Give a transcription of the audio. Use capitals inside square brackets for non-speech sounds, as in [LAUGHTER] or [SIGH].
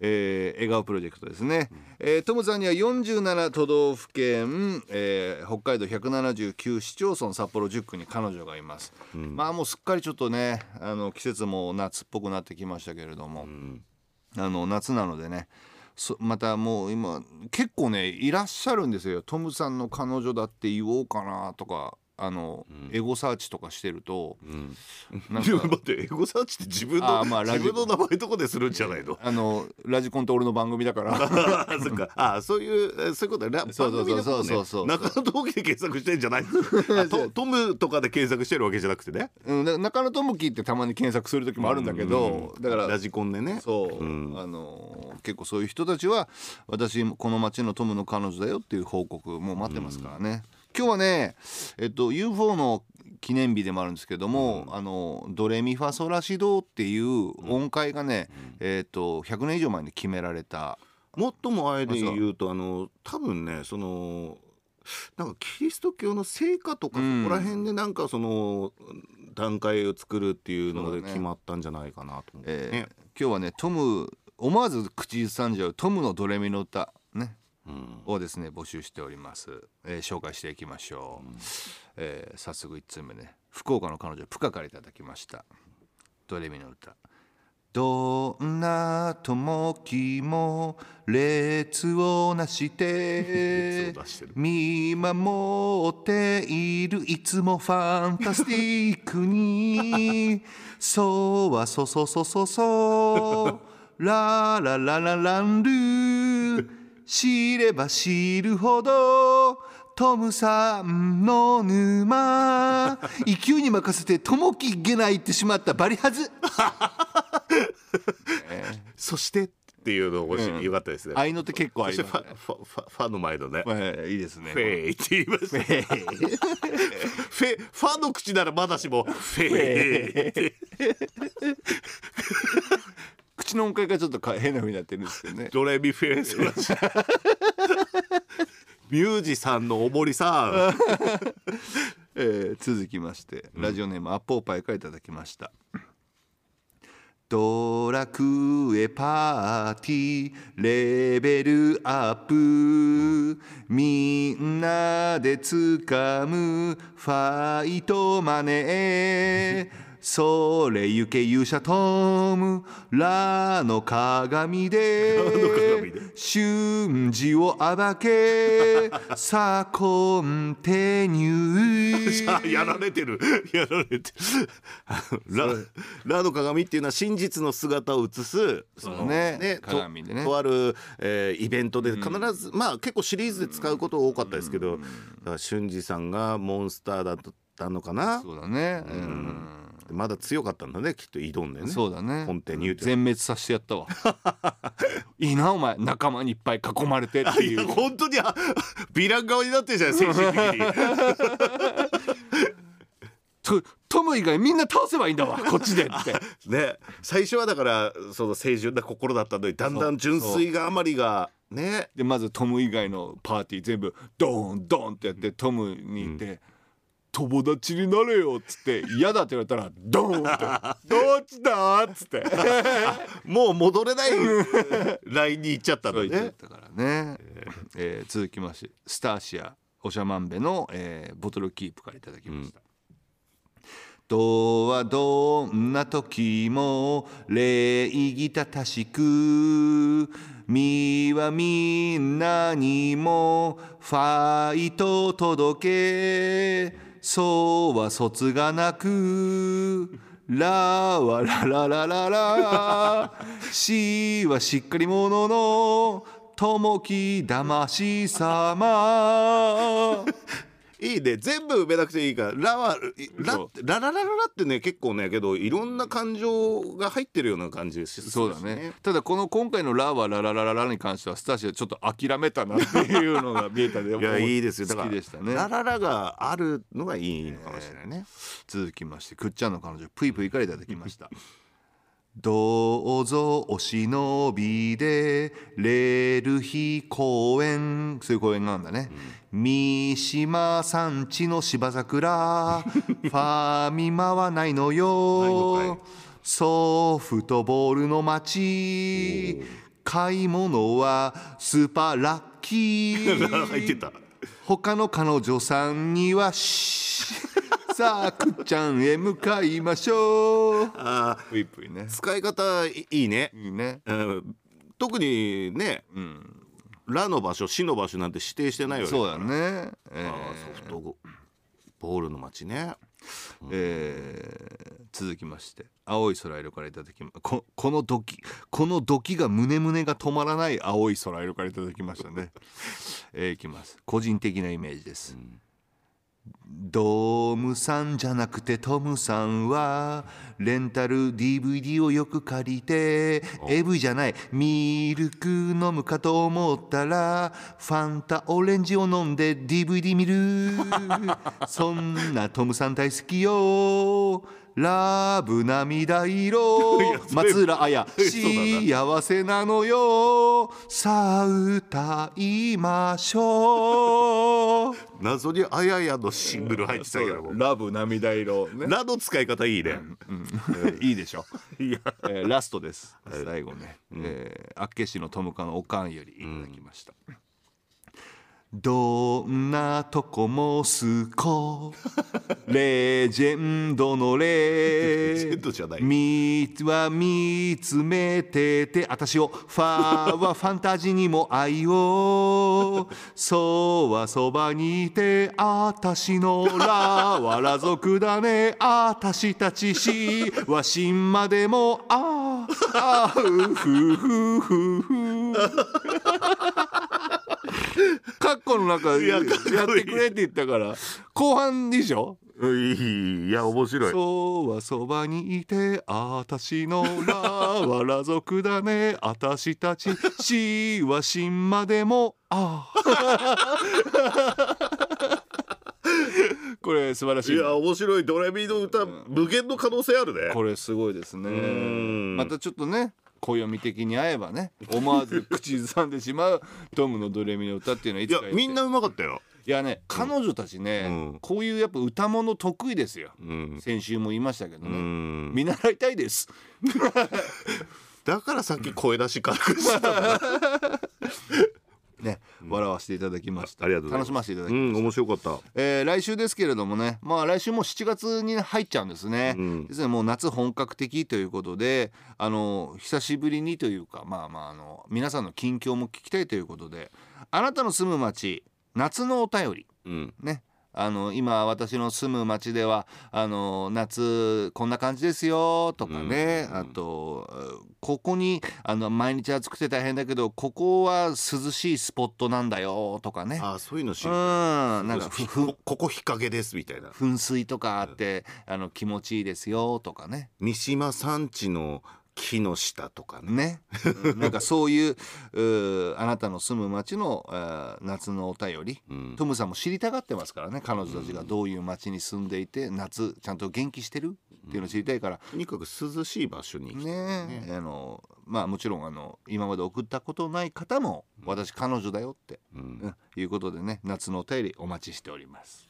えー、笑顔プロジェクトですね、えートムさんには47都道府県、えー北海道179市町村札幌10区に彼女がいます、まあもうすっかりちょっとねあの季節も夏っぽくなってきましたけれども、あの夏なのでね。そまたもう今結構ねいらっしゃるんですよ。トムさんの彼女だって言おうかなとかあの、エゴサーチとかしてると、なんかでも [LAUGHS] 待ってエゴサーチって自分の、あーまあラジ自分の名前とこでするんじゃないの？あのラジコンと俺の番組だから。あ [LAUGHS] ーそっか。あーそういうえそういうことね。ラそうそうそう。番組のことねそうそうそう。中野陶器で検索してんじゃない [LAUGHS] あトトムとかで検索してるわけじゃなくてね。うん、だから中野智樹ってたまに検索する時もあるんだけど、だからラジコンでね。そう、ん。あの結構そういう人たちは私この町のトムの彼女だよっていう報告もう待ってますからね、今日はねえっと UFO の記念日でもあるんですけども、あのドレミファソラシドっていう音階がね、えっと100年以上前に決められた。もっとも前で言うとあの多分ねそのなんかキリスト教の聖歌とかそうん。こら辺でなんかその段階を作るっていうので決まったんじゃないかなと思ってえーね。今日はねトム思わず口ずさんじゃうトムのドレミの歌。ね。うんをですね募集しております、えー紹介していきましょう、えー早速1通目ね。福岡の彼女プカからいただきました。ドレミの歌。どんな時も列をなして列をなしてる。見守っているいつもファンタスティックに。そうはそそそそそう。ララララランル知れば知るほどトムさんの沼。[LAUGHS] 勢いに任せてともきげないってしまったバリハズ [LAUGHS] そしてっていうのが欲しい、よかったですね。愛の手結構ありますファファファの前のね。えーいいですね。フェイって言いました。フェ [LAUGHS] ファの口ならまだしもフェイって口の音階がちょっとか変な風になってるんですけどね。ドレミフェイソラシミュージさんのおもりさん。[LAUGHS] えー続きましてラジオネーム、アッポーパイからいただきました。ドラクエパーティーレベルアップ。みんなでつかむファイトマネーそれゆけ勇者トムラの鏡でラの鏡で。瞬時を暴け [LAUGHS] さあコンテニューやられてる。やられてる。ララの鏡っていうのは真実の姿を映すそのね。と鏡でね。とある、えーイベントで必ず、まあ結構シリーズで使うこと多かったですけど、だから俊二さんがモンスターだったのかな。そうだね。うんまだ強かったんだねきっと挑んでね。そうだね。コンテニューって全滅させてやったわ。[LAUGHS] いいなお前。仲間にいっぱい囲まれてっていやいう本当にあヴィラン側になってるじゃない精神的に。トトム以外みんな倒せばいいんだわこっちでって。ね。最初はだからその清純な心だったのにだんだん純粋があまりがね。でまずトム以外のパーティー全部ドーンドーンってやってトムに言って、友達になれよっつって嫌だって言われたらドーンって。[LAUGHS] どっちだっつって。[LAUGHS] もう戻れない。ラインに行っちゃったんだねからね、えー続きましてスターシアおしゃまんべの、えーボトルキープからいただきました、人はどんな時も礼儀正しく身はみんなにもファイト届けそうは卒がなくラはラララララしはしっかり者のともきだましさまいいね。全部埋めなくていいから。ラはララララララってね結構ねけどいろんな感情が入ってるような感じですそうだね。ただこの今回の「ラ」は「ラララララ」に関してはスタシはちょっと諦めたなっていうのが見えたで [LAUGHS] いやいいですよ。だ好からきでしたね。ラララがあるのがいいのかもしれないね、続きましてくっちゃんの彼女ぷいぷいからいただきました [LAUGHS] どうぞお忍びでレールヒ公園。そういう公園があるんだね、三島山地の芝桜。[LAUGHS] ファミマはないのよ。ソフトボールの街。買い物はスーパー。[LAUGHS] ラッキー入ってた。他の彼女さんにはシーさあくっちゃんへ向かいましょう。あぷいぷいね。使い方いいいね、いいね。うん。特にねうん「ラ」の場所「死」の場所なんて指定してないわけそうだね。えあーー。ソフトボールの街ね。えー続きまして青い空色からいただきまここのドキこのドキが胸胸が止まらない青い空色からいただきましたね、えーいきます。個人的なイメージです、ドームさんじゃなくてトムさんはレンタル DVD をよく借りて AV じゃないミルク飲むかと思ったらファンタオレンジを飲んで DVD 見る。[LAUGHS] そんなトムさん大好きよラブ涙色。[LAUGHS] 松浦綾 [LAUGHS] 幸せなのよ。さあ歌いましょう。[LAUGHS] 謎にあややのシングル入ってたけども。ラブ涙色。ね、ラの使い方いいね、えーいいでしょ、いや。えーラストです。最後ね、えー、厚岸のトムカのおかんよりいただきました、どんなとこもすこ [LAUGHS] レジェンドのレジェンドじゃない。みは見つめてて私をファはファンタジーにも愛を。[LAUGHS] そうはそばにいて私のらはら族だね。私たちしはしんまでもああうふふふふ [LAUGHS] カッコの中でやいやかやってくれって言ったから。後半でしょ？いや面白い。そうはそばにいてあたしのらはら族だね。あたしたちしはしんまでもあ [LAUGHS] これ素晴らしい。いや面白い。ドレミの歌無限の可能性あるね。これすごいですね。ん。またちょっとね暦的に合えばね思わず口ずさんでしまうトムのドレミの歌っていうのはいいつかやみんなうまかったよ。いやね彼女たちね、うん。こういうやっぱ歌物得意ですよ。うん。先週も言いましたけどうね、ん。見習いたいです。[LAUGHS] だからさっき声出し軽くしてたんだね、笑わせていただきました。ありがとうございます。楽しませていただきうました、ん面白かった。えー来週ですけれどもねまあ来週も7月に入っちゃうんですね、うん。ですねもう夏本格的ということであの久しぶりにというかまあまああの皆さんの近況も聞きたいということであなたの住む町夏のお便り。うん。ねあの今私の住む町ではあの夏こんな感じですよとかね、うんあとここにあの毎日暑くて大変だけどここは涼しいスポットなんだよとかね。あそういうの知うん。るなんかこここ日陰ですみたいな。噴水とかあってあの気持ちいいですよとかね。三島山地の木の下とかね。ね、う [LAUGHS] んなんかそういうあなたの住む町の夏のお便り、うん。トムさんも知りたがってますからね。彼女たちがどういう町に住んでいて夏ちゃんと元気してる？っていうのを知りたいから、とにかく涼しい場所に行きたいねあのまあもちろんあの今まで送ったことない方も私彼女だよって、うん。うん。いうことでね夏のお便りお待ちしております。